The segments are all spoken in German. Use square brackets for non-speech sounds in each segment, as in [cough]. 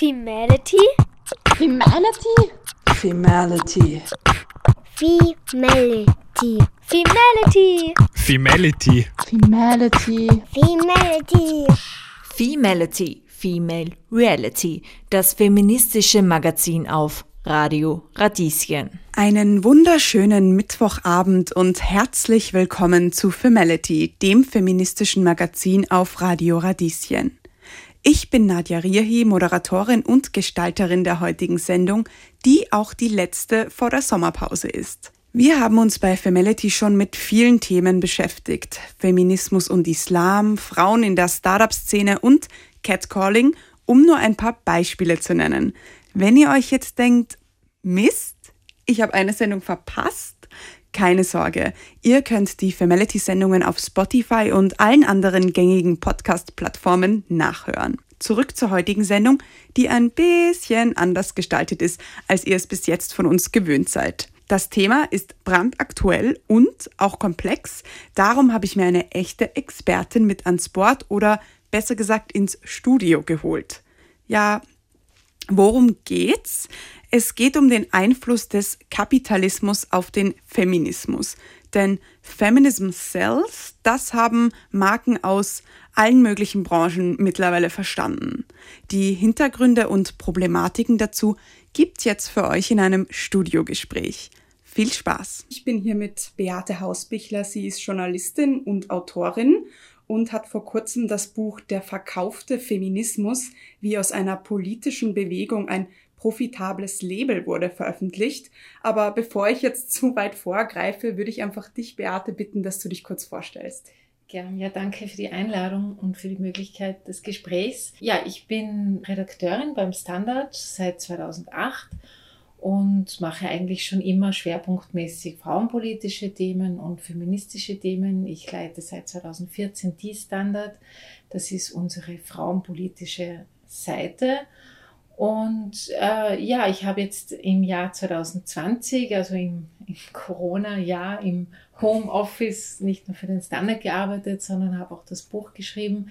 Femality? Femality? Femality. Femality. Femality. Femality. Femality. Femality. Femality, Female Reality, das feministische Magazin auf Radio Radieschen. Einen wunderschönen Mittwochabend und herzlich willkommen zu Femality, dem feministischen Magazin auf Radio Radieschen. Ich bin Nadja Rierhi, Moderatorin und Gestalterin der heutigen Sendung, die auch die letzte vor der Sommerpause ist. Wir haben uns bei Femality schon mit vielen Themen beschäftigt. Feminismus und Islam, Frauen in der Startup-Szene und Catcalling, um nur ein paar Beispiele zu nennen. Wenn ihr euch jetzt denkt, Mist, ich habe eine Sendung verpasst, keine Sorge, ihr könnt die Femality-Sendungen auf Spotify und allen anderen gängigen Podcast-Plattformen nachhören. Zurück zur heutigen Sendung, die ein bisschen anders gestaltet ist, als ihr es bis jetzt von uns gewöhnt seid. Das Thema ist brandaktuell und auch komplex. Darum habe ich mir eine echte Expertin mit ans Board oder besser gesagt ins Studio geholt. Ja, worum geht's? Es geht um den Einfluss des Kapitalismus auf den Feminismus. Denn Feminism Sells, das haben Marken aus allen möglichen Branchen mittlerweile verstanden. Die Hintergründe und Problematiken dazu gibt's jetzt für euch in einem Studiogespräch. Viel Spaß! Ich bin hier mit Beate Hausbichler. Sie ist Journalistin und Autorin und hat vor kurzem das Buch Der verkaufte Feminismus, wie aus einer politischen Bewegung ein profitables Label wurde veröffentlicht. Aber bevor ich jetzt zu weit vorgreife, würde ich einfach dich, Beate, bitten, dass du dich kurz vorstellst. Gern, ja, danke für die Einladung und für die Möglichkeit des Gesprächs. Ja, ich bin Redakteurin beim Standard seit 2008 und mache eigentlich schon immer schwerpunktmäßig frauenpolitische Themen und feministische Themen. Ich leite seit 2014 die Standard. Das ist unsere frauenpolitische Seite. Und äh, ja, ich habe jetzt im Jahr 2020, also im, im Corona-Jahr, im Homeoffice nicht nur für den Standard gearbeitet, sondern habe auch das Buch geschrieben.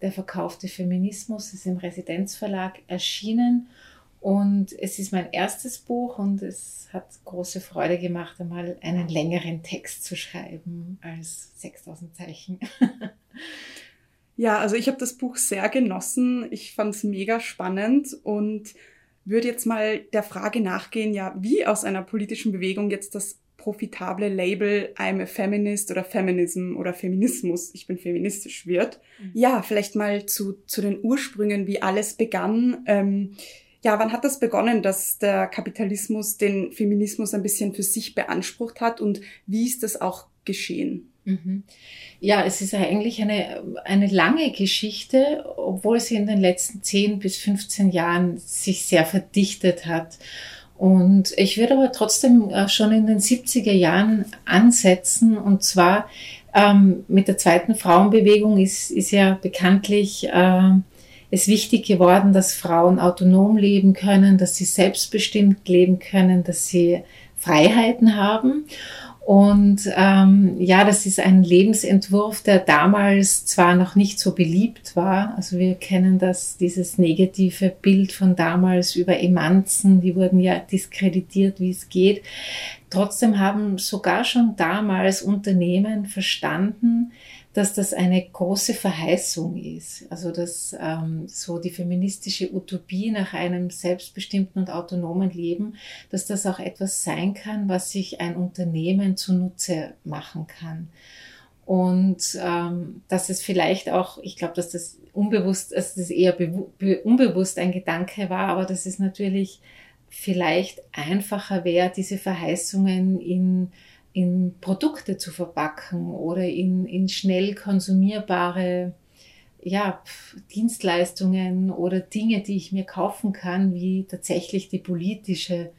Der verkaufte Feminismus ist im Residenzverlag erschienen. Und es ist mein erstes Buch und es hat große Freude gemacht, einmal einen längeren Text zu schreiben als 6000 Zeichen. [laughs] Ja, also ich habe das Buch sehr genossen. Ich fand es mega spannend und würde jetzt mal der Frage nachgehen, ja, wie aus einer politischen Bewegung jetzt das profitable Label I'm a Feminist oder Feminism oder Feminismus, ich bin feministisch wird. Mhm. Ja, vielleicht mal zu, zu den Ursprüngen, wie alles begann. Ähm, ja, wann hat das begonnen, dass der Kapitalismus den Feminismus ein bisschen für sich beansprucht hat und wie ist das auch geschehen? Mhm. Ja, es ist eigentlich eine, eine lange Geschichte, obwohl sie in den letzten 10 bis 15 Jahren sich sehr verdichtet hat. Und ich würde aber trotzdem äh, schon in den 70er Jahren ansetzen. Und zwar ähm, mit der zweiten Frauenbewegung ist, ist ja bekanntlich äh, es wichtig geworden, dass Frauen autonom leben können, dass sie selbstbestimmt leben können, dass sie Freiheiten haben. Und ähm, ja, das ist ein Lebensentwurf, der damals zwar noch nicht so beliebt war. Also wir kennen das, dieses negative Bild von damals über Emanzen, die wurden ja diskreditiert, wie es geht. Trotzdem haben sogar schon damals Unternehmen verstanden, dass das eine große Verheißung ist. Also dass ähm, so die feministische Utopie nach einem selbstbestimmten und autonomen Leben, dass das auch etwas sein kann, was sich ein Unternehmen zunutze machen kann. Und ähm, dass es vielleicht auch, ich glaube, dass das unbewusst, dass das eher unbewusst ein Gedanke war, aber dass es natürlich vielleicht einfacher wäre, diese Verheißungen in in Produkte zu verpacken oder in, in schnell konsumierbare ja, Dienstleistungen oder Dinge, die ich mir kaufen kann, wie tatsächlich die politische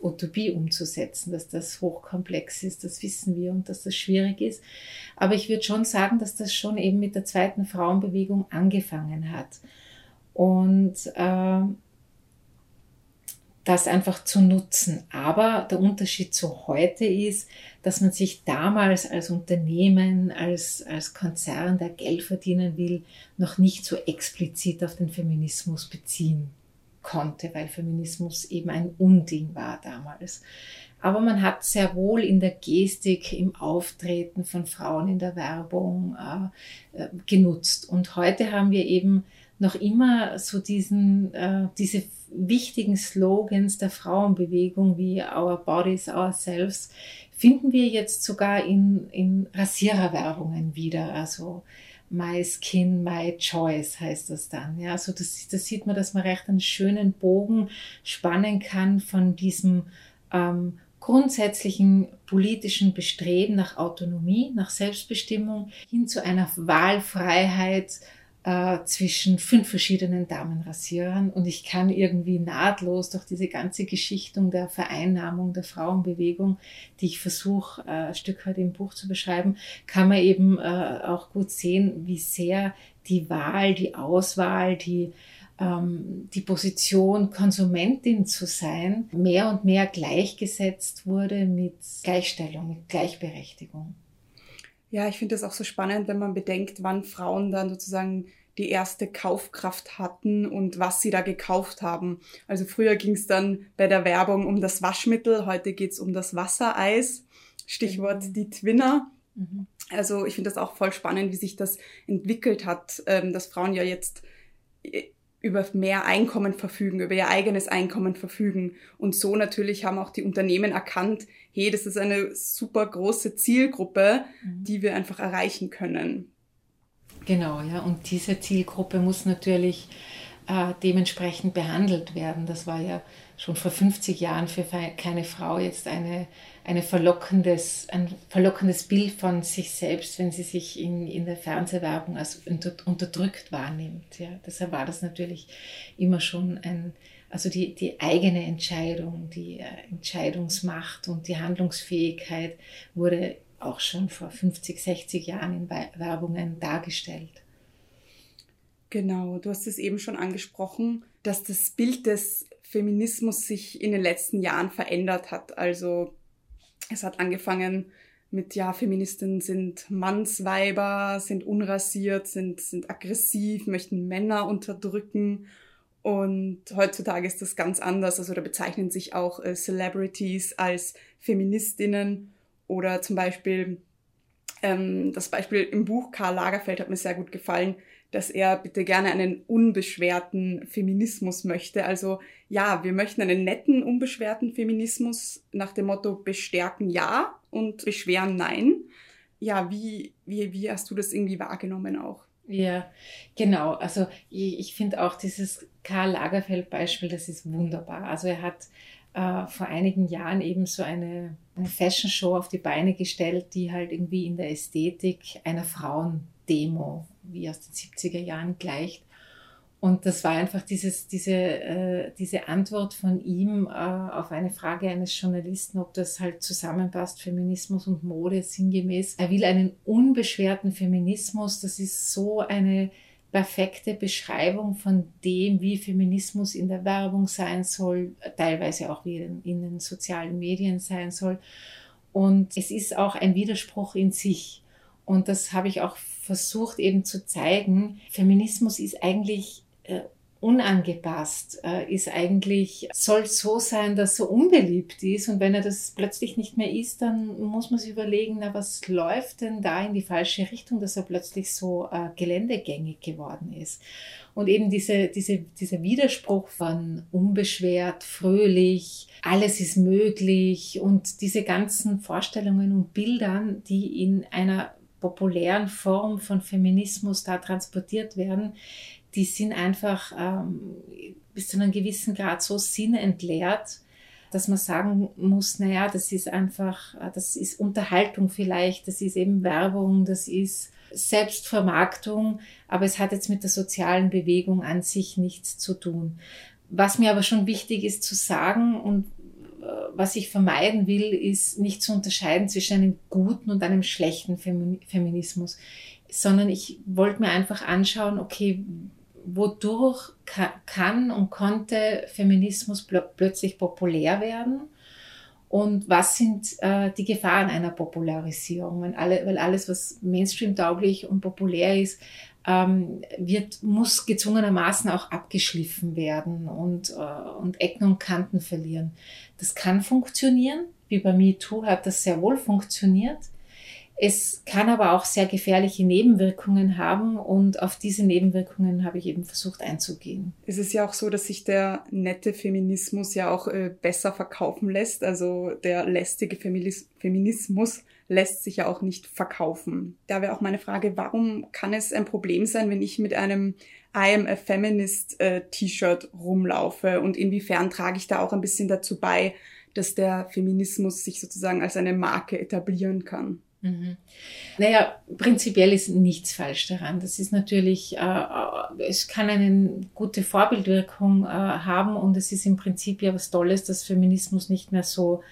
Utopie umzusetzen, dass das hochkomplex ist, das wissen wir und dass das schwierig ist. Aber ich würde schon sagen, dass das schon eben mit der zweiten Frauenbewegung angefangen hat. Und äh, das einfach zu nutzen. Aber der Unterschied zu heute ist, dass man sich damals als Unternehmen, als, als Konzern, der Geld verdienen will, noch nicht so explizit auf den Feminismus beziehen konnte, weil Feminismus eben ein Unding war damals. Aber man hat sehr wohl in der Gestik, im Auftreten von Frauen in der Werbung äh, äh, genutzt. Und heute haben wir eben noch immer so diesen, äh, diese wichtigen Slogans der Frauenbewegung wie Our Bodies, Ourselves, finden wir jetzt sogar in, in Rasiererwerbungen wieder. Also My Skin, My Choice heißt das dann. Ja, also das, das sieht man, dass man recht einen schönen Bogen spannen kann von diesem ähm, grundsätzlichen politischen Bestreben nach Autonomie, nach Selbstbestimmung hin zu einer Wahlfreiheit äh, zwischen fünf verschiedenen Damenrasierern. Und ich kann irgendwie nahtlos durch diese ganze Geschichtung der Vereinnahmung der Frauenbewegung, die ich versuche, äh, ein Stück weit im Buch zu beschreiben, kann man eben äh, auch gut sehen, wie sehr die Wahl, die Auswahl, die ähm, die Position, Konsumentin zu sein, mehr und mehr gleichgesetzt wurde mit Gleichstellung, mit Gleichberechtigung. Ja, ich finde das auch so spannend, wenn man bedenkt, wann Frauen dann sozusagen die erste Kaufkraft hatten und was sie da gekauft haben. Also früher ging es dann bei der Werbung um das Waschmittel, heute geht es um das Wassereis. Stichwort mhm. die Twinner. Mhm. Also ich finde das auch voll spannend, wie sich das entwickelt hat, ähm, dass Frauen ja jetzt äh, über mehr Einkommen verfügen, über ihr eigenes Einkommen verfügen. Und so natürlich haben auch die Unternehmen erkannt, hey, das ist eine super große Zielgruppe, mhm. die wir einfach erreichen können. Genau, ja. Und diese Zielgruppe muss natürlich äh, dementsprechend behandelt werden. Das war ja schon vor 50 Jahren für keine Frau jetzt eine, eine verlockendes, ein verlockendes Bild von sich selbst, wenn sie sich in, in der Fernsehwerbung als unter, unterdrückt wahrnimmt. Ja. Deshalb war das natürlich immer schon ein, also die, die eigene Entscheidung, die äh, Entscheidungsmacht und die Handlungsfähigkeit wurde auch schon vor 50, 60 Jahren in Werbungen dargestellt. Genau, du hast es eben schon angesprochen, dass das Bild des Feminismus sich in den letzten Jahren verändert hat. Also es hat angefangen mit, ja, Feministinnen sind Mannsweiber, sind unrasiert, sind, sind aggressiv, möchten Männer unterdrücken. Und heutzutage ist das ganz anders. Also da bezeichnen sich auch äh, Celebrities als Feministinnen oder zum Beispiel ähm, das Beispiel im Buch Karl Lagerfeld hat mir sehr gut gefallen dass er bitte gerne einen unbeschwerten Feminismus möchte. Also ja, wir möchten einen netten, unbeschwerten Feminismus nach dem Motto bestärken ja und beschweren nein. Ja, wie, wie, wie hast du das irgendwie wahrgenommen auch? Ja, genau. Also ich, ich finde auch dieses Karl Lagerfeld-Beispiel, das ist wunderbar. Also er hat äh, vor einigen Jahren eben so eine, eine Fashion Show auf die Beine gestellt, die halt irgendwie in der Ästhetik einer Frauendemo wie aus den 70er Jahren gleicht. Und das war einfach dieses, diese, äh, diese Antwort von ihm äh, auf eine Frage eines Journalisten, ob das halt zusammenpasst, Feminismus und Mode sinngemäß. Er will einen unbeschwerten Feminismus. Das ist so eine perfekte Beschreibung von dem, wie Feminismus in der Werbung sein soll, teilweise auch wie in, in den sozialen Medien sein soll. Und es ist auch ein Widerspruch in sich. Und das habe ich auch versucht eben zu zeigen, Feminismus ist eigentlich unangepasst, äh, ist eigentlich, soll so sein, dass er unbeliebt ist. Und wenn er das plötzlich nicht mehr ist, dann muss man sich überlegen, na, was läuft denn da in die falsche Richtung, dass er plötzlich so äh, geländegängig geworden ist. Und eben diese, diese, dieser Widerspruch von unbeschwert, fröhlich, alles ist möglich und diese ganzen Vorstellungen und Bildern, die in einer populären Form von Feminismus da transportiert werden, die sind einfach ähm, bis zu einem gewissen Grad so sinnentleert, dass man sagen muss, naja, das ist einfach, äh, das ist Unterhaltung vielleicht, das ist eben Werbung, das ist Selbstvermarktung, aber es hat jetzt mit der sozialen Bewegung an sich nichts zu tun. Was mir aber schon wichtig ist zu sagen und was ich vermeiden will, ist nicht zu unterscheiden zwischen einem guten und einem schlechten Feminismus, sondern ich wollte mir einfach anschauen, okay, wodurch kann und konnte Feminismus plötzlich populär werden und was sind äh, die Gefahren einer Popularisierung? Wenn alle, weil alles, was Mainstream-tauglich und populär ist, ähm, wird, muss gezwungenermaßen auch abgeschliffen werden und, äh, und Ecken und Kanten verlieren. Das kann funktionieren, wie bei MeToo hat das sehr wohl funktioniert. Es kann aber auch sehr gefährliche Nebenwirkungen haben und auf diese Nebenwirkungen habe ich eben versucht einzugehen. Es ist ja auch so, dass sich der nette Feminismus ja auch äh, besser verkaufen lässt. Also der lästige Feminis Feminismus lässt sich ja auch nicht verkaufen. Da wäre auch meine Frage, warum kann es ein Problem sein, wenn ich mit einem I am a Feminist äh, T-Shirt rumlaufe und inwiefern trage ich da auch ein bisschen dazu bei, dass der Feminismus sich sozusagen als eine Marke etablieren kann? Mhm. Naja, prinzipiell ist nichts falsch daran. Das ist natürlich, äh, äh, es kann eine gute Vorbildwirkung äh, haben und es ist im Prinzip ja was Tolles, dass Feminismus nicht mehr so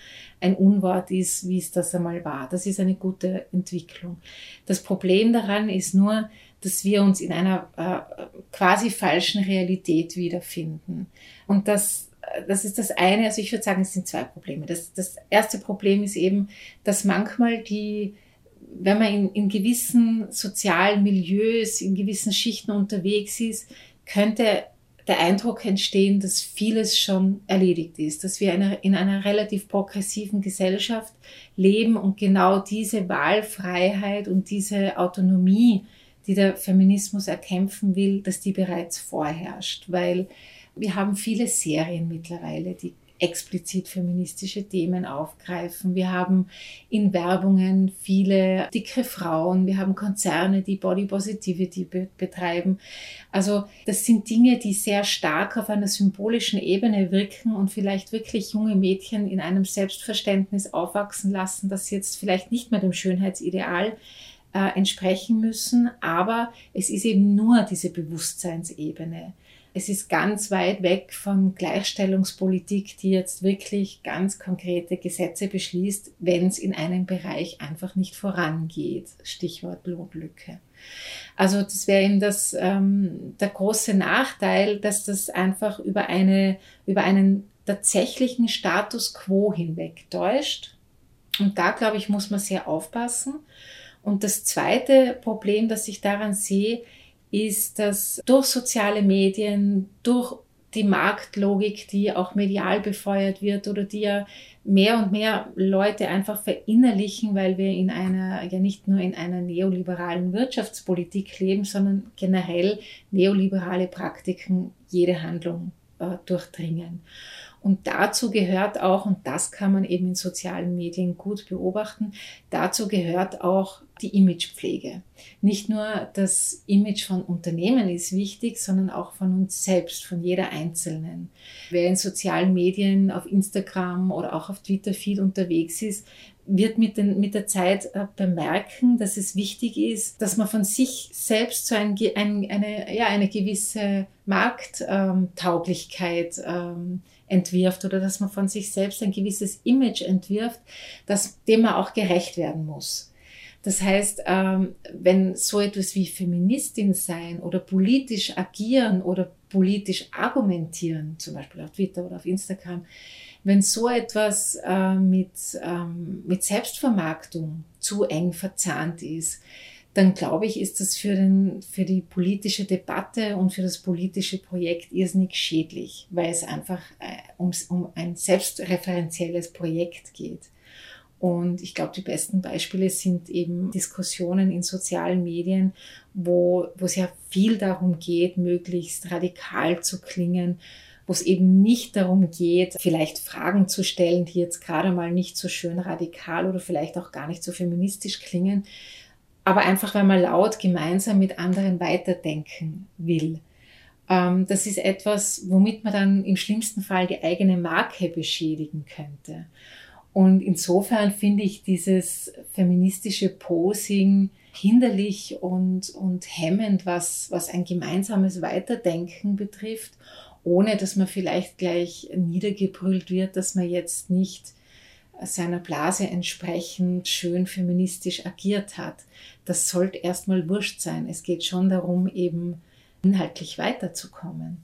ein Unwort ist, wie es das einmal war. Das ist eine gute Entwicklung. Das Problem daran ist nur, dass wir uns in einer äh, quasi falschen Realität wiederfinden. Und das das ist das eine. Also ich würde sagen, es sind zwei Probleme. Das, das erste Problem ist eben, dass manchmal die, wenn man in, in gewissen sozialen Milieus, in gewissen Schichten unterwegs ist, könnte der Eindruck entstehen, dass vieles schon erledigt ist, dass wir in einer relativ progressiven Gesellschaft leben und genau diese Wahlfreiheit und diese Autonomie, die der Feminismus erkämpfen will, dass die bereits vorherrscht, weil wir haben viele Serien mittlerweile, die explizit feministische Themen aufgreifen. Wir haben in Werbungen viele dicke Frauen. Wir haben Konzerne, die Body Positivity be betreiben. Also das sind Dinge, die sehr stark auf einer symbolischen Ebene wirken und vielleicht wirklich junge Mädchen in einem Selbstverständnis aufwachsen lassen, dass sie jetzt vielleicht nicht mehr dem Schönheitsideal äh, entsprechen müssen, aber es ist eben nur diese Bewusstseinsebene. Es ist ganz weit weg von Gleichstellungspolitik, die jetzt wirklich ganz konkrete Gesetze beschließt, wenn es in einem Bereich einfach nicht vorangeht. Stichwort Lohnlücke. Also das wäre eben das, ähm, der große Nachteil, dass das einfach über, eine, über einen tatsächlichen Status quo hinweg täuscht. Und da, glaube ich, muss man sehr aufpassen. Und das zweite Problem, das ich daran sehe, ist, dass durch soziale Medien, durch die Marktlogik, die auch medial befeuert wird oder die ja mehr und mehr Leute einfach verinnerlichen, weil wir in einer, ja nicht nur in einer neoliberalen Wirtschaftspolitik leben, sondern generell neoliberale Praktiken jede Handlung äh, durchdringen. Und dazu gehört auch, und das kann man eben in sozialen Medien gut beobachten, dazu gehört auch die Imagepflege. Nicht nur das Image von Unternehmen ist wichtig, sondern auch von uns selbst, von jeder Einzelnen. Wer in sozialen Medien, auf Instagram oder auch auf Twitter viel unterwegs ist, wird mit, den, mit der Zeit äh, bemerken, dass es wichtig ist, dass man von sich selbst so ein, ein, eine, ja, eine gewisse Markttauglichkeit ähm, entwirft oder dass man von sich selbst ein gewisses Image entwirft, das, dem man auch gerecht werden muss. Das heißt, ähm, wenn so etwas wie Feministin sein oder politisch agieren oder politisch argumentieren, zum Beispiel auf Twitter oder auf Instagram, wenn so etwas äh, mit, ähm, mit Selbstvermarktung zu eng verzahnt ist, dann glaube ich, ist das für, den, für die politische Debatte und für das politische Projekt irrsinnig schädlich, weil es einfach äh, ums, um ein selbstreferenzielles Projekt geht. Und ich glaube, die besten Beispiele sind eben Diskussionen in sozialen Medien, wo, wo es ja viel darum geht, möglichst radikal zu klingen, wo es eben nicht darum geht, vielleicht Fragen zu stellen, die jetzt gerade mal nicht so schön radikal oder vielleicht auch gar nicht so feministisch klingen, aber einfach, weil man laut gemeinsam mit anderen weiterdenken will. Ähm, das ist etwas, womit man dann im schlimmsten Fall die eigene Marke beschädigen könnte. Und insofern finde ich dieses feministische Posing hinderlich und, und hemmend, was, was ein gemeinsames Weiterdenken betrifft, ohne dass man vielleicht gleich niedergebrüllt wird, dass man jetzt nicht seiner Blase entsprechend schön feministisch agiert hat. Das sollte erstmal wurscht sein. Es geht schon darum, eben inhaltlich weiterzukommen.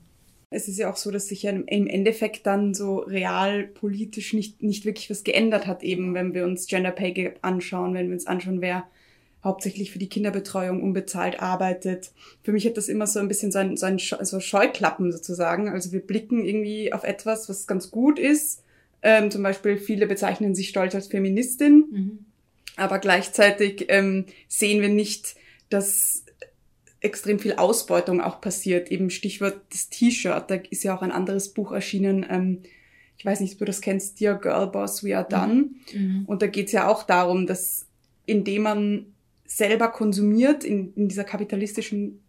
Es ist ja auch so, dass sich ja im Endeffekt dann so real politisch nicht, nicht wirklich was geändert hat, eben wenn wir uns Gender Pay Gap anschauen, wenn wir uns anschauen, wer hauptsächlich für die Kinderbetreuung unbezahlt arbeitet. Für mich hat das immer so ein bisschen so ein, so ein so Scheuklappen sozusagen. Also wir blicken irgendwie auf etwas, was ganz gut ist. Ähm, zum Beispiel viele bezeichnen sich stolz als Feministin, mhm. aber gleichzeitig ähm, sehen wir nicht, dass extrem viel Ausbeutung auch passiert. Eben Stichwort das T-Shirt. Da ist ja auch ein anderes Buch erschienen. Ähm, ich weiß nicht, ob du das kennst, Dear Girl Boss, We Are Done. Mhm. Und da geht es ja auch darum, dass indem man selber konsumiert in, in dieser kapitalistischen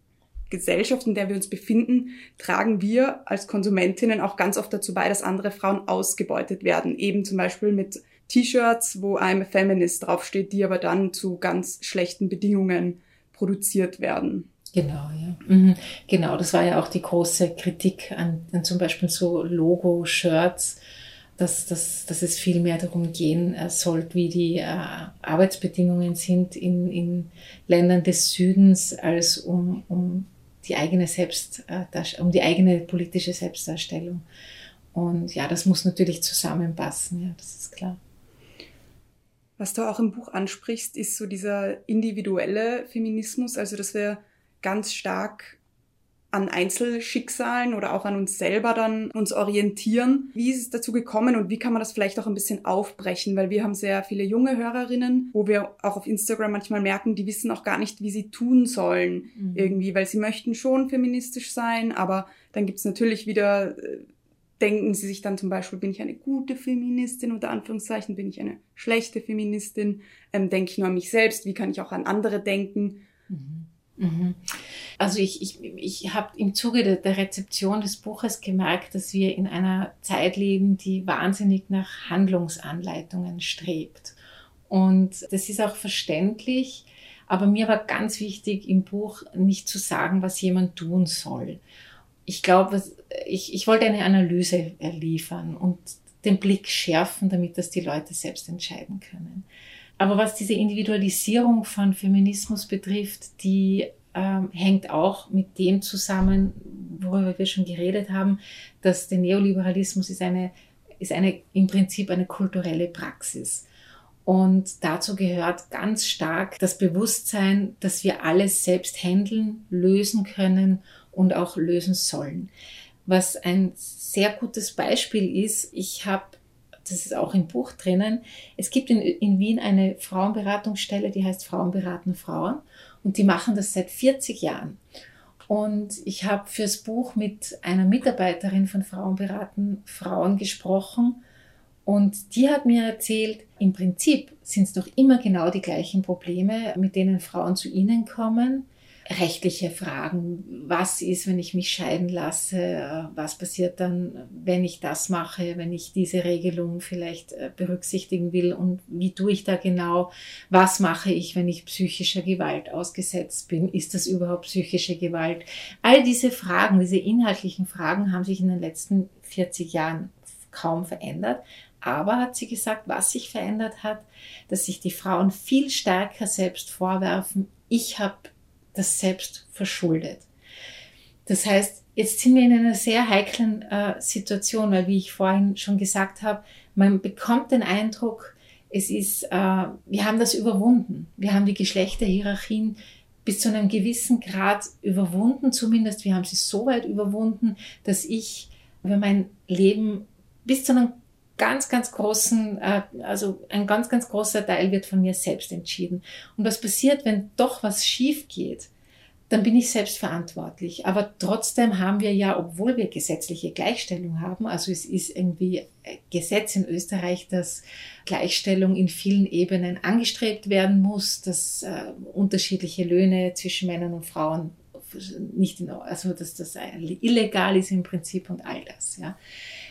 Gesellschaft, in der wir uns befinden, tragen wir als Konsumentinnen auch ganz oft dazu bei, dass andere Frauen ausgebeutet werden. Eben zum Beispiel mit T-Shirts, wo I'm a Feminist draufsteht, die aber dann zu ganz schlechten Bedingungen produziert werden. Genau, ja. Mhm. Genau, das war ja auch die große Kritik an, an zum Beispiel so Logo-Shirts, dass, dass, dass es viel mehr darum gehen äh, sollte, wie die äh, Arbeitsbedingungen sind in, in Ländern des Südens, als um, um die eigene Selbst, äh, um die eigene politische Selbstdarstellung. Und ja, das muss natürlich zusammenpassen, ja, das ist klar. Was du auch im Buch ansprichst, ist so dieser individuelle Feminismus, also dass wir ganz stark an Einzelschicksalen oder auch an uns selber dann uns orientieren. Wie ist es dazu gekommen und wie kann man das vielleicht auch ein bisschen aufbrechen? Weil wir haben sehr viele junge Hörerinnen, wo wir auch auf Instagram manchmal merken, die wissen auch gar nicht, wie sie tun sollen mhm. irgendwie, weil sie möchten schon feministisch sein, aber dann gibt's natürlich wieder, äh, denken sie sich dann zum Beispiel, bin ich eine gute Feministin unter Anführungszeichen, bin ich eine schlechte Feministin, ähm, denke ich nur an mich selbst, wie kann ich auch an andere denken? Mhm. Mhm. Also ich, ich, ich habe im Zuge der, der, Rezeption des Buches gemerkt, dass wir in einer Zeit leben, die wahnsinnig nach Handlungsanleitungen strebt. Und das ist auch verständlich, aber mir war ganz wichtig im Buch nicht zu sagen, was jemand tun soll. Ich glaube, ich, ich wollte eine Analyse liefern und den Blick schärfen, damit das die Leute selbst entscheiden können. Aber was diese Individualisierung von Feminismus betrifft, die ähm, hängt auch mit dem zusammen, worüber wir schon geredet haben, dass der Neoliberalismus ist eine, ist eine, im Prinzip eine kulturelle Praxis. Und dazu gehört ganz stark das Bewusstsein, dass wir alles selbst handeln, lösen können und auch lösen sollen. Was ein sehr gutes Beispiel ist, ich habe das ist auch im Buch drinnen. Es gibt in, in Wien eine Frauenberatungsstelle, die heißt Frauenberaten Frauen und die machen das seit 40 Jahren. Und ich habe fürs Buch mit einer Mitarbeiterin von Frauenberaten Frauen gesprochen und die hat mir erzählt, im Prinzip sind es doch immer genau die gleichen Probleme, mit denen Frauen zu ihnen kommen rechtliche Fragen. Was ist, wenn ich mich scheiden lasse? Was passiert dann, wenn ich das mache, wenn ich diese Regelung vielleicht äh, berücksichtigen will? Und wie tue ich da genau? Was mache ich, wenn ich psychischer Gewalt ausgesetzt bin? Ist das überhaupt psychische Gewalt? All diese Fragen, diese inhaltlichen Fragen haben sich in den letzten 40 Jahren kaum verändert. Aber hat sie gesagt, was sich verändert hat, dass sich die Frauen viel stärker selbst vorwerfen, ich habe das selbst verschuldet. Das heißt, jetzt sind wir in einer sehr heiklen äh, Situation, weil, wie ich vorhin schon gesagt habe, man bekommt den Eindruck, es ist, äh, wir haben das überwunden. Wir haben die Geschlechterhierarchien bis zu einem gewissen Grad überwunden, zumindest wir haben sie so weit überwunden, dass ich über mein Leben bis zu einem ganz, ganz großen, äh, also ein ganz, ganz großer Teil wird von mir selbst entschieden. Und was passiert, wenn doch was schief geht? Dann bin ich selbst verantwortlich. Aber trotzdem haben wir ja, obwohl wir gesetzliche Gleichstellung haben, also es ist irgendwie Gesetz in Österreich, dass Gleichstellung in vielen Ebenen angestrebt werden muss, dass äh, unterschiedliche Löhne zwischen Männern und Frauen nicht in, also dass das illegal ist im Prinzip und all das, ja.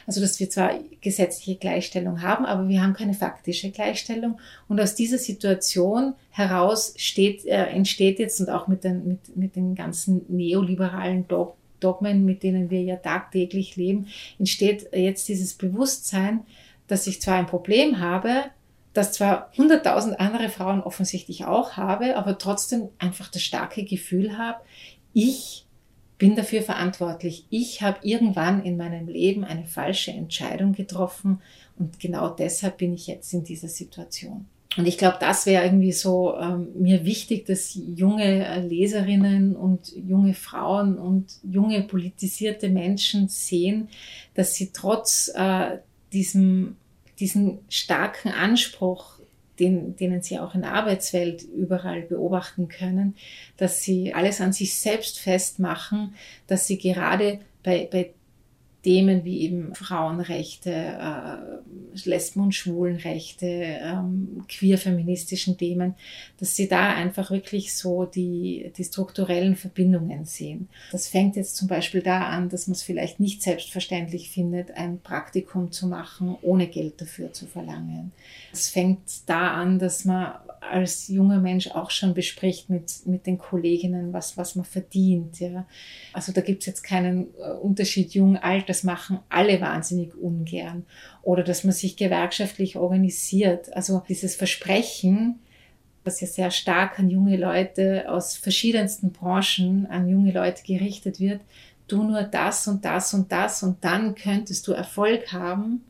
Also, dass wir zwar gesetzliche Gleichstellung haben, aber wir haben keine faktische Gleichstellung. Und aus dieser Situation heraus steht, äh, entsteht jetzt und auch mit den, mit, mit den ganzen neoliberalen Dogmen, mit denen wir ja tagtäglich leben, entsteht jetzt dieses Bewusstsein, dass ich zwar ein Problem habe, das zwar hunderttausend andere Frauen offensichtlich auch habe, aber trotzdem einfach das starke Gefühl habe, ich bin dafür verantwortlich. Ich habe irgendwann in meinem Leben eine falsche Entscheidung getroffen und genau deshalb bin ich jetzt in dieser Situation. Und ich glaube, das wäre irgendwie so ähm, mir wichtig, dass junge äh, Leserinnen und junge Frauen und junge politisierte Menschen sehen, dass sie trotz äh, diesem, diesen starken Anspruch, den, denen sie auch in der Arbeitswelt überall beobachten können, dass sie alles an sich selbst festmachen, dass sie gerade bei, bei Themen wie eben Frauenrechte, äh, Lesben- und Schwulenrechte, ähm, queer-feministischen Themen, dass sie da einfach wirklich so die, die strukturellen Verbindungen sehen. Das fängt jetzt zum Beispiel da an, dass man es vielleicht nicht selbstverständlich findet, ein Praktikum zu machen, ohne Geld dafür zu verlangen. Es fängt da an, dass man als junger Mensch auch schon bespricht mit, mit den Kolleginnen, was, was man verdient. Ja. Also da gibt es jetzt keinen äh, Unterschied jung, alt, das machen alle wahnsinnig ungern. Oder dass man sich gewerkschaftlich organisiert. Also dieses Versprechen, das ja sehr stark an junge Leute aus verschiedensten Branchen, an junge Leute gerichtet wird, du nur das und das und das und dann könntest du Erfolg haben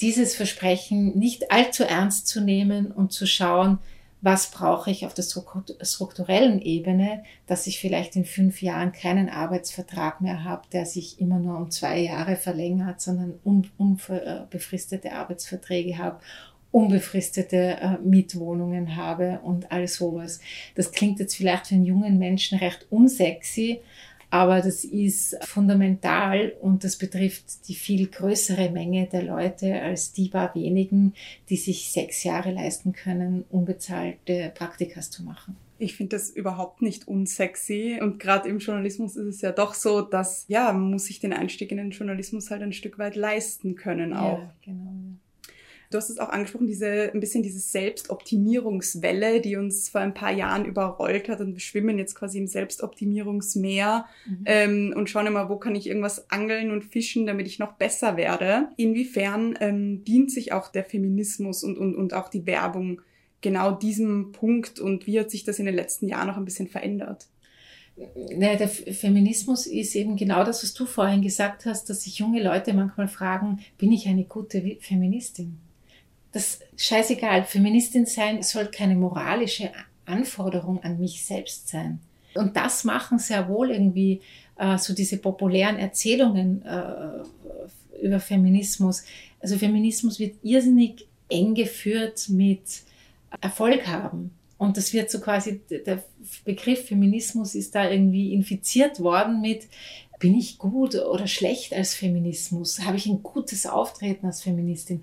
dieses Versprechen nicht allzu ernst zu nehmen und zu schauen, was brauche ich auf der strukturellen Ebene, dass ich vielleicht in fünf Jahren keinen Arbeitsvertrag mehr habe, der sich immer nur um zwei Jahre verlängert, sondern unbefristete Arbeitsverträge habe, unbefristete äh, Mietwohnungen habe und all sowas. Das klingt jetzt vielleicht für einen jungen Menschen recht unsexy, aber das ist fundamental und das betrifft die viel größere Menge der Leute als die paar wenigen, die sich sechs Jahre leisten können, unbezahlte Praktikas zu machen. Ich finde das überhaupt nicht unsexy. Und gerade im Journalismus ist es ja doch so, dass, ja, man muss sich den Einstieg in den Journalismus halt ein Stück weit leisten können auch. Ja, genau. Du hast es auch angesprochen, diese, ein bisschen diese Selbstoptimierungswelle, die uns vor ein paar Jahren überrollt hat und wir schwimmen jetzt quasi im Selbstoptimierungsmeer mhm. ähm, und schauen immer, wo kann ich irgendwas angeln und fischen, damit ich noch besser werde. Inwiefern ähm, dient sich auch der Feminismus und, und, und auch die Werbung genau diesem Punkt und wie hat sich das in den letzten Jahren noch ein bisschen verändert? Naja, der Feminismus ist eben genau das, was du vorhin gesagt hast, dass sich junge Leute manchmal fragen, bin ich eine gute Feministin? Das scheißegal, Feministin sein soll keine moralische Anforderung an mich selbst sein. Und das machen sehr wohl irgendwie äh, so diese populären Erzählungen äh, über Feminismus. Also Feminismus wird irrsinnig eng geführt mit Erfolg haben. Und das wird so quasi, der Begriff Feminismus ist da irgendwie infiziert worden mit, bin ich gut oder schlecht als Feminismus? Habe ich ein gutes Auftreten als Feministin?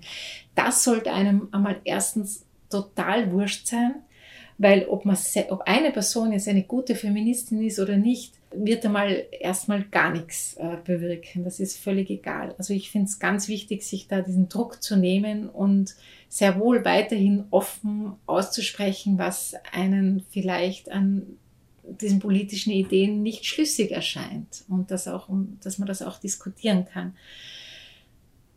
Das sollte einem einmal erstens total wurscht sein, weil ob, man, ob eine Person jetzt eine gute Feministin ist oder nicht, wird einmal erstmal gar nichts äh, bewirken. Das ist völlig egal. Also ich finde es ganz wichtig, sich da diesen Druck zu nehmen und sehr wohl weiterhin offen auszusprechen, was einen vielleicht an diesen politischen Ideen nicht schlüssig erscheint und dass, auch, dass man das auch diskutieren kann.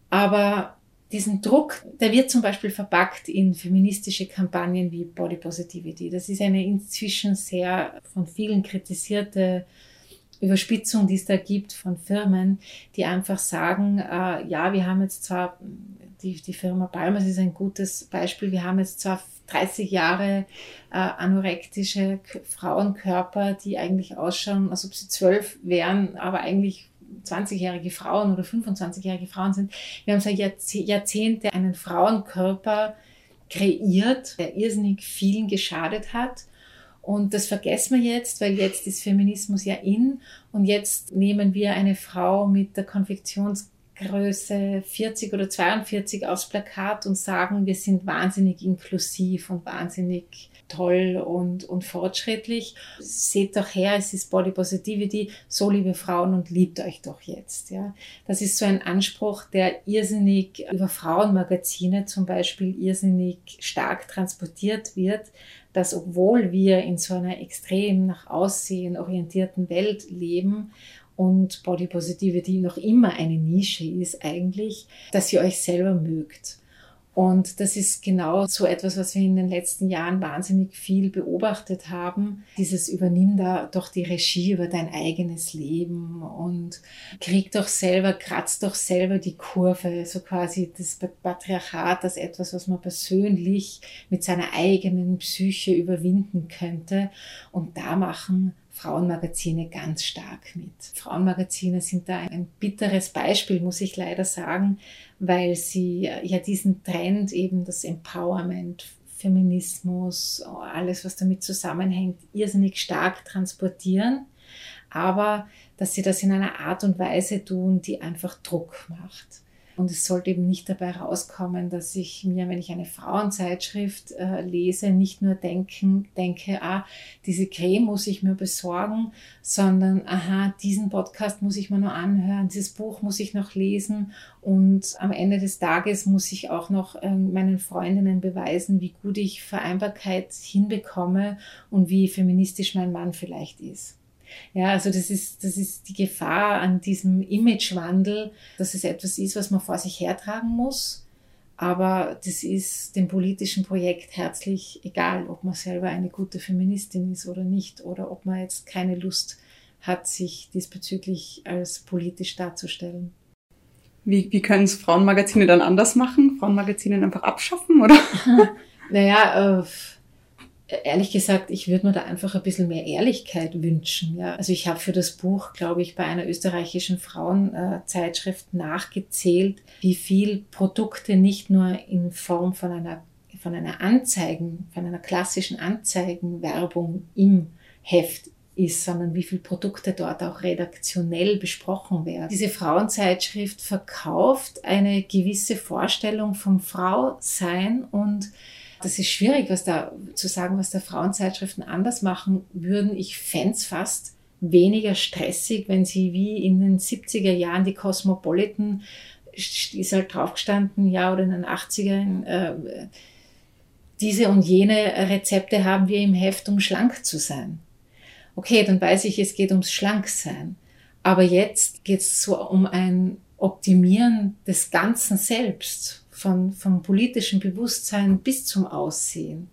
Aber diesen Druck, der wird zum Beispiel verpackt in feministische Kampagnen wie Body Positivity. Das ist eine inzwischen sehr von vielen kritisierte Überspitzung, die es da gibt von Firmen, die einfach sagen, äh, ja, wir haben jetzt zwar, die, die Firma Palmas ist ein gutes Beispiel, wir haben jetzt zwar 30 Jahre äh, anorektische Frauenkörper, die eigentlich ausschauen, als ob sie zwölf wären, aber eigentlich 20-jährige Frauen oder 25-jährige Frauen sind. Wir haben seit Jahrzehnte einen Frauenkörper kreiert, der irrsinnig vielen geschadet hat. Und das vergessen wir jetzt, weil jetzt ist Feminismus ja in und jetzt nehmen wir eine Frau mit der Konfektions Größe 40 oder 42 aufs Plakat und sagen, wir sind wahnsinnig inklusiv und wahnsinnig toll und, und fortschrittlich. Seht doch her, es ist Body Positivity, so liebe Frauen und liebt euch doch jetzt. Ja. Das ist so ein Anspruch, der irrsinnig über Frauenmagazine zum Beispiel irrsinnig stark transportiert wird, dass obwohl wir in so einer extrem nach Aussehen orientierten Welt leben und Body Positivity noch immer eine Nische ist eigentlich, dass ihr euch selber mögt. Und das ist genau so etwas, was wir in den letzten Jahren wahnsinnig viel beobachtet haben. Dieses übernimm da doch die Regie über dein eigenes Leben und krieg doch selber, kratz doch selber die Kurve. So quasi das Patriarchat als etwas, was man persönlich mit seiner eigenen Psyche überwinden könnte. Und da machen Frauenmagazine ganz stark mit. Frauenmagazine sind da ein bitteres Beispiel, muss ich leider sagen, weil sie ja diesen Trend eben das Empowerment, Feminismus, alles, was damit zusammenhängt, irrsinnig stark transportieren, aber dass sie das in einer Art und Weise tun, die einfach Druck macht. Und es sollte eben nicht dabei rauskommen, dass ich mir, wenn ich eine Frauenzeitschrift äh, lese, nicht nur denken, denke, ah, diese Creme muss ich mir besorgen, sondern, aha, diesen Podcast muss ich mir noch anhören, dieses Buch muss ich noch lesen und am Ende des Tages muss ich auch noch äh, meinen Freundinnen beweisen, wie gut ich Vereinbarkeit hinbekomme und wie feministisch mein Mann vielleicht ist. Ja, also das ist, das ist die Gefahr an diesem Imagewandel, dass es etwas ist, was man vor sich hertragen muss. Aber das ist dem politischen Projekt herzlich egal, ob man selber eine gute Feministin ist oder nicht, oder ob man jetzt keine Lust hat, sich diesbezüglich als politisch darzustellen. Wie, wie können es Frauenmagazine dann anders machen? Frauenmagazine einfach abschaffen, oder? [laughs] naja, äh, ehrlich gesagt, ich würde mir da einfach ein bisschen mehr Ehrlichkeit wünschen. Ja. Also ich habe für das Buch, glaube ich, bei einer österreichischen Frauenzeitschrift nachgezählt, wie viel Produkte nicht nur in Form von einer von einer Anzeigen, von einer klassischen Anzeigenwerbung im Heft ist, sondern wie viele Produkte dort auch redaktionell besprochen werden. Diese Frauenzeitschrift verkauft eine gewisse Vorstellung vom Frausein und das ist schwierig, was da zu sagen, was da Frauenzeitschriften anders machen würden. Ich fände fast weniger stressig, wenn sie wie in den 70er Jahren die Cosmopolitan ist halt draufgestanden, ja, oder in den 80ern, äh, diese und jene Rezepte haben wir im Heft, um schlank zu sein. Okay, dann weiß ich, es geht ums Schlanksein. Aber jetzt geht es so um ein Optimieren des Ganzen selbst von, vom politischen Bewusstsein bis zum Aussehen.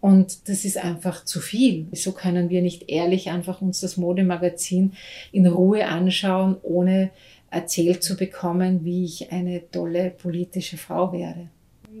Und das ist einfach zu viel. So können wir nicht ehrlich einfach uns das Modemagazin in Ruhe anschauen, ohne erzählt zu bekommen, wie ich eine tolle politische Frau werde.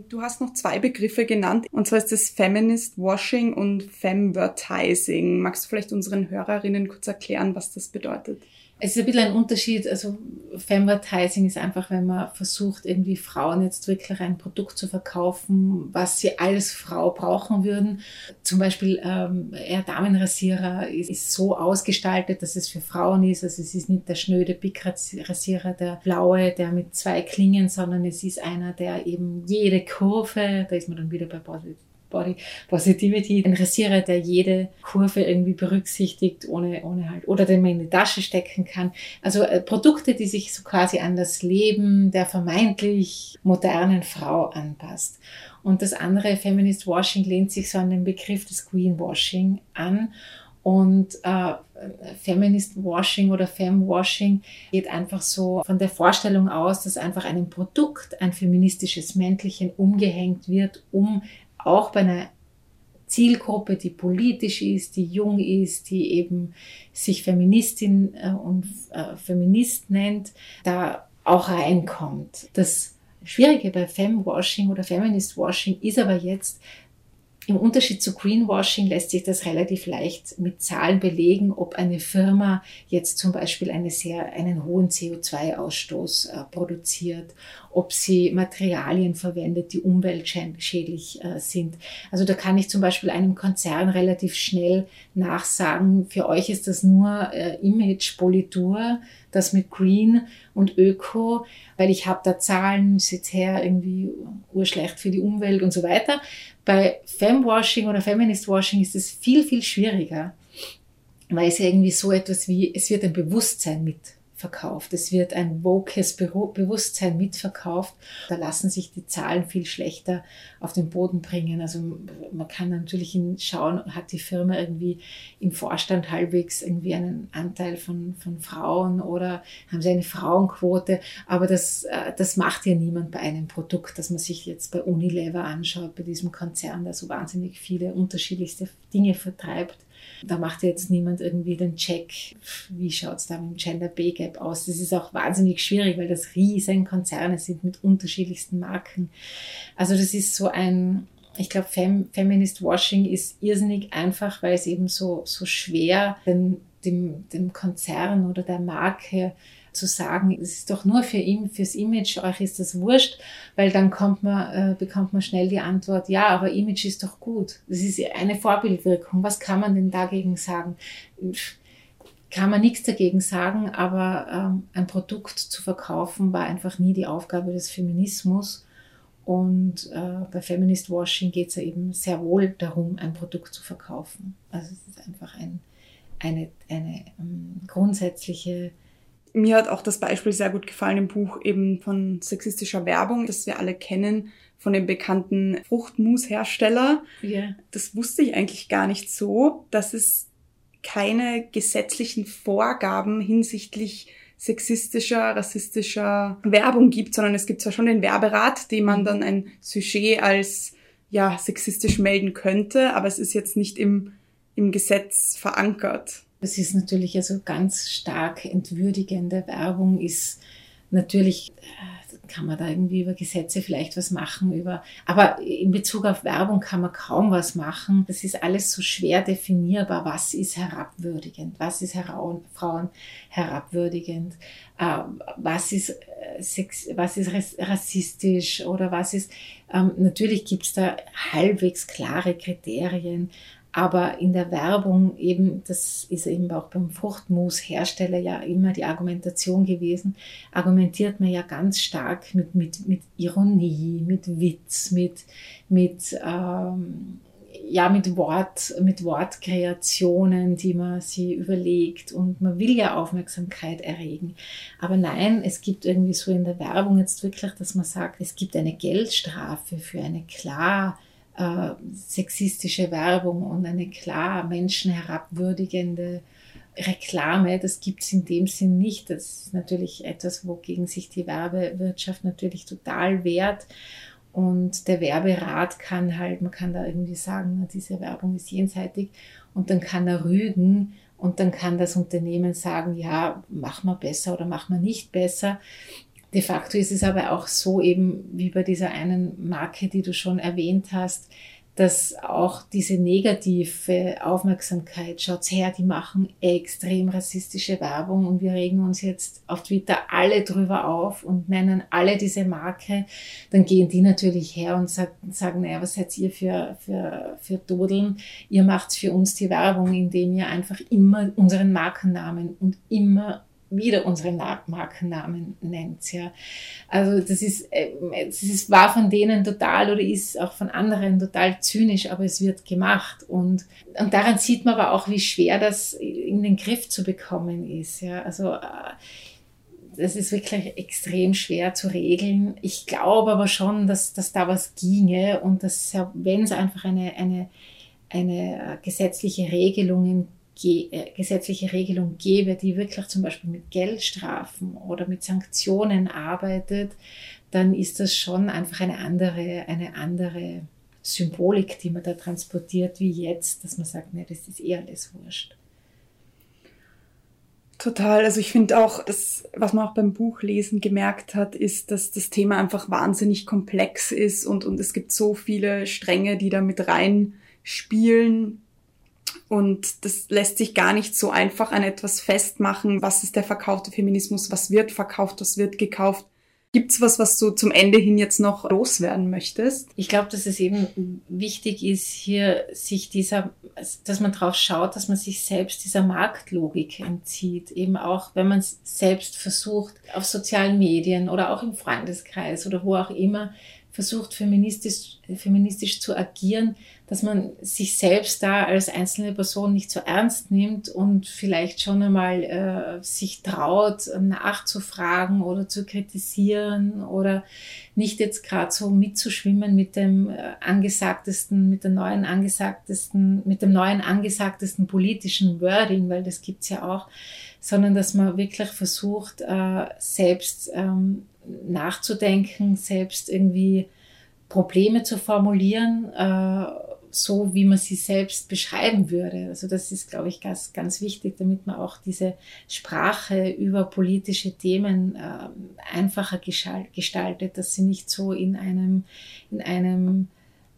Du hast noch zwei Begriffe genannt, und zwar ist das Feminist Washing und Femvertising. Magst du vielleicht unseren Hörerinnen kurz erklären, was das bedeutet? Es ist ein bisschen ein Unterschied. Also Femadvertising ist einfach, wenn man versucht, irgendwie Frauen jetzt wirklich ein Produkt zu verkaufen, was sie als Frau brauchen würden. Zum Beispiel ähm, Damenrasierer ist, ist so ausgestaltet, dass es für Frauen ist. Also es ist nicht der schnöde Big-Rasierer, der blaue, der mit zwei Klingen, sondern es ist einer, der eben jede Kurve, da ist man dann wieder bei Body Body Positivity, ein Rasierer, der jede Kurve irgendwie berücksichtigt, ohne, ohne halt, oder den man in die Tasche stecken kann. Also äh, Produkte, die sich so quasi an das Leben der vermeintlich modernen Frau anpasst. Und das andere, Feminist Washing, lehnt sich so an den Begriff des Greenwashing an. Und äh, Feminist Washing oder Femwashing geht einfach so von der Vorstellung aus, dass einfach einem Produkt ein feministisches Männchen umgehängt wird, um auch bei einer Zielgruppe, die politisch ist, die jung ist, die eben sich Feministin äh, und äh, Feminist nennt, da auch reinkommt. Das Schwierige bei Femwashing oder Feminist Washing ist aber jetzt, im Unterschied zu Greenwashing lässt sich das relativ leicht mit Zahlen belegen, ob eine Firma jetzt zum Beispiel eine sehr, einen hohen CO2-Ausstoß äh, produziert, ob sie Materialien verwendet, die umweltschädlich äh, sind. Also da kann ich zum Beispiel einem Konzern relativ schnell nachsagen, für euch ist das nur äh, Image-Politur, das mit Green und Öko, weil ich habe da Zahlen, sitzt her irgendwie urschlecht für die Umwelt und so weiter. Bei Femwashing oder Feminist Washing ist es viel, viel schwieriger, weil es ja irgendwie so etwas wie, es wird ein Bewusstsein mit verkauft. Es wird ein wokes Bewusstsein mitverkauft. Da lassen sich die Zahlen viel schlechter auf den Boden bringen. Also man kann natürlich schauen, hat die Firma irgendwie im Vorstand halbwegs irgendwie einen Anteil von, von Frauen oder haben sie eine Frauenquote. Aber das, äh, das macht ja niemand bei einem Produkt, das man sich jetzt bei Unilever anschaut, bei diesem Konzern, der so wahnsinnig viele unterschiedlichste Dinge vertreibt. Da macht jetzt niemand irgendwie den Check, wie schaut es da mit dem Gender Pay Gap aus. Das ist auch wahnsinnig schwierig, weil das riesen Konzerne sind mit unterschiedlichsten Marken. Also das ist so ein, ich glaube, Fem Feminist Washing ist irrsinnig einfach, weil es eben so, so schwer den, dem, dem Konzern oder der Marke zu sagen, es ist doch nur für ihn, fürs Image, euch ist das wurscht, weil dann kommt man, äh, bekommt man schnell die Antwort, ja, aber Image ist doch gut. Das ist eine Vorbildwirkung. Was kann man denn dagegen sagen? Kann man nichts dagegen sagen, aber ähm, ein Produkt zu verkaufen war einfach nie die Aufgabe des Feminismus. Und äh, bei Feminist Washing geht es ja eben sehr wohl darum, ein Produkt zu verkaufen. Also es ist einfach ein, eine, eine um, ähm, grundsätzliche mir hat auch das Beispiel sehr gut gefallen im Buch eben von sexistischer Werbung, das wir alle kennen, von dem bekannten Fruchtmushersteller. Yeah. Das wusste ich eigentlich gar nicht so, dass es keine gesetzlichen Vorgaben hinsichtlich sexistischer, rassistischer Werbung gibt, sondern es gibt zwar schon den Werberat, dem man mhm. dann ein Sujet als ja sexistisch melden könnte, aber es ist jetzt nicht im, im Gesetz verankert. Das ist natürlich also ganz stark entwürdigende Werbung, ist natürlich, äh, kann man da irgendwie über Gesetze vielleicht was machen, über, aber in Bezug auf Werbung kann man kaum was machen. Das ist alles so schwer definierbar. Was ist herabwürdigend? Was ist Frauen herabwürdigend? Äh, was ist, äh, Sex, was ist rassistisch oder was ist, ähm, natürlich gibt es da halbwegs klare Kriterien, aber in der Werbung eben, das ist eben auch beim Fruchtmushersteller ja immer die Argumentation gewesen, argumentiert man ja ganz stark mit, mit, mit Ironie, mit Witz, mit, mit, ähm, ja, mit Wort, mit Wortkreationen, die man sich überlegt und man will ja Aufmerksamkeit erregen. Aber nein, es gibt irgendwie so in der Werbung jetzt wirklich, dass man sagt, es gibt eine Geldstrafe für eine klar äh, sexistische Werbung und eine klar menschenherabwürdigende Reklame, das gibt es in dem Sinn nicht. Das ist natürlich etwas, wogegen sich die Werbewirtschaft natürlich total wehrt. Und der Werberat kann halt, man kann da irgendwie sagen, diese Werbung ist jenseitig und dann kann er rügen und dann kann das Unternehmen sagen, ja, mach mal besser oder mach mal nicht besser. De facto ist es aber auch so eben wie bei dieser einen Marke, die du schon erwähnt hast, dass auch diese negative Aufmerksamkeit, schaut's her, die machen extrem rassistische Werbung und wir regen uns jetzt auf Twitter alle drüber auf und nennen alle diese Marke, dann gehen die natürlich her und sagen, naja, was seid ihr für, für, für Dodeln? Ihr macht's für uns die Werbung, indem ihr einfach immer unseren Markennamen und immer wieder unsere Markennamen nennt. Ja. Also das ist, äh, das ist, war von denen total oder ist auch von anderen total zynisch, aber es wird gemacht. Und, und daran sieht man aber auch, wie schwer das in den Griff zu bekommen ist. Ja. Also äh, das ist wirklich extrem schwer zu regeln. Ich glaube aber schon, dass, dass da was ginge und dass, wenn es einfach eine, eine, eine gesetzliche Regelung äh, gesetzliche Regelung gäbe, die wirklich zum Beispiel mit Geldstrafen oder mit Sanktionen arbeitet, dann ist das schon einfach eine andere, eine andere Symbolik, die man da transportiert, wie jetzt, dass man sagt, nee, das ist eh alles wurscht. Total. Also ich finde auch, das, was man auch beim Buchlesen gemerkt hat, ist, dass das Thema einfach wahnsinnig komplex ist und, und es gibt so viele Stränge, die da mit reinspielen, und das lässt sich gar nicht so einfach an etwas festmachen. Was ist der verkaufte Feminismus? Was wird verkauft? Was wird gekauft? Gibt's was, was du zum Ende hin jetzt noch loswerden möchtest? Ich glaube, dass es eben wichtig ist, hier sich dieser, dass man drauf schaut, dass man sich selbst dieser Marktlogik entzieht. Eben auch, wenn man es selbst versucht, auf sozialen Medien oder auch im Freundeskreis oder wo auch immer, versucht, feministisch, feministisch zu agieren, dass man sich selbst da als einzelne Person nicht so ernst nimmt und vielleicht schon einmal äh, sich traut, nachzufragen oder zu kritisieren oder nicht jetzt gerade so mitzuschwimmen mit dem äh, angesagtesten, mit der neuen angesagtesten, mit dem neuen angesagtesten politischen Wording, weil das gibt's ja auch, sondern dass man wirklich versucht, äh, selbst ähm, nachzudenken, selbst irgendwie Probleme zu formulieren, äh, so wie man sie selbst beschreiben würde. Also das ist, glaube ich, ganz, ganz wichtig, damit man auch diese Sprache über politische Themen äh, einfacher gestaltet, dass sie nicht so in einem, in einem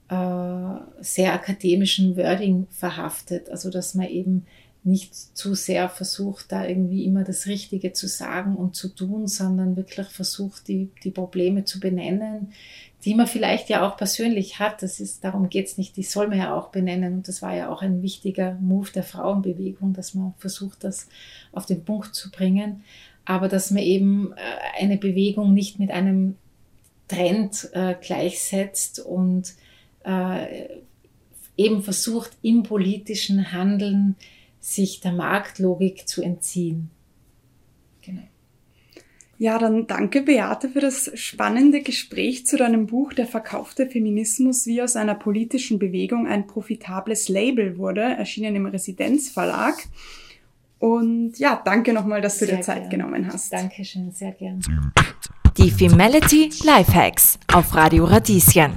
äh, sehr akademischen Wording verhaftet. Also dass man eben nicht zu sehr versucht, da irgendwie immer das Richtige zu sagen und zu tun, sondern wirklich versucht, die, die Probleme zu benennen, die man vielleicht ja auch persönlich hat. Das ist, darum geht's nicht, die soll man ja auch benennen. Und das war ja auch ein wichtiger Move der Frauenbewegung, dass man versucht, das auf den Punkt zu bringen. Aber dass man eben äh, eine Bewegung nicht mit einem Trend äh, gleichsetzt und äh, eben versucht, im politischen Handeln sich der Marktlogik zu entziehen. Genau. Ja, dann danke Beate für das spannende Gespräch zu deinem Buch Der verkaufte Feminismus, wie aus einer politischen Bewegung ein profitables Label wurde, erschienen im Residenzverlag. Und ja, danke nochmal, dass du sehr dir Zeit gern. genommen hast. Dankeschön, sehr gern. Die Femality Lifehacks auf Radio Radieschen.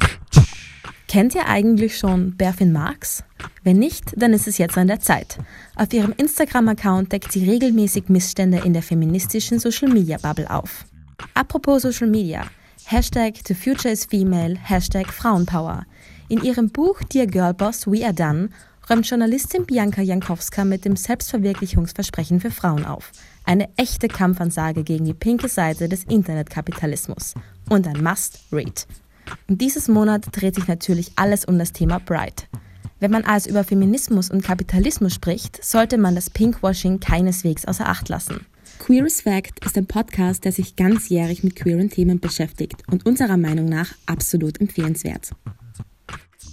Kennt ihr eigentlich schon Berfin Marx? Wenn nicht, dann ist es jetzt an der Zeit. Auf ihrem Instagram-Account deckt sie regelmäßig Missstände in der feministischen Social-Media-Bubble auf. Apropos Social Media. Hashtag To Future is Female, Hashtag Frauenpower. In ihrem Buch Dear Girlboss, We Are Done räumt Journalistin Bianca Jankowska mit dem Selbstverwirklichungsversprechen für Frauen auf. Eine echte Kampfansage gegen die pinke Seite des Internetkapitalismus. Und ein Must-Read. Und dieses Monat dreht sich natürlich alles um das Thema Bride. Wenn man also über Feminismus und Kapitalismus spricht, sollte man das Pinkwashing keineswegs außer Acht lassen. Queer as Fact ist ein Podcast, der sich ganzjährig mit queeren Themen beschäftigt und unserer Meinung nach absolut empfehlenswert.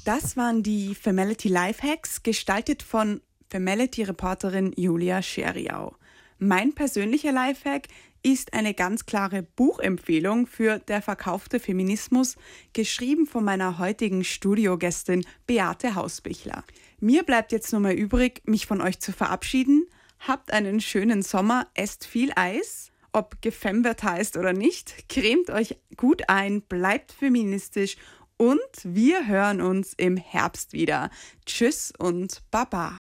Das waren die Femality Lifehacks, gestaltet von Femality-Reporterin Julia Scheriau. Mein persönlicher Lifehack ist eine ganz klare Buchempfehlung für Der verkaufte Feminismus, geschrieben von meiner heutigen Studiogästin Beate Hausbichler. Mir bleibt jetzt nur mal übrig, mich von euch zu verabschieden. Habt einen schönen Sommer, esst viel Eis, ob gefembert heißt oder nicht, cremt euch gut ein, bleibt feministisch und wir hören uns im Herbst wieder. Tschüss und Baba.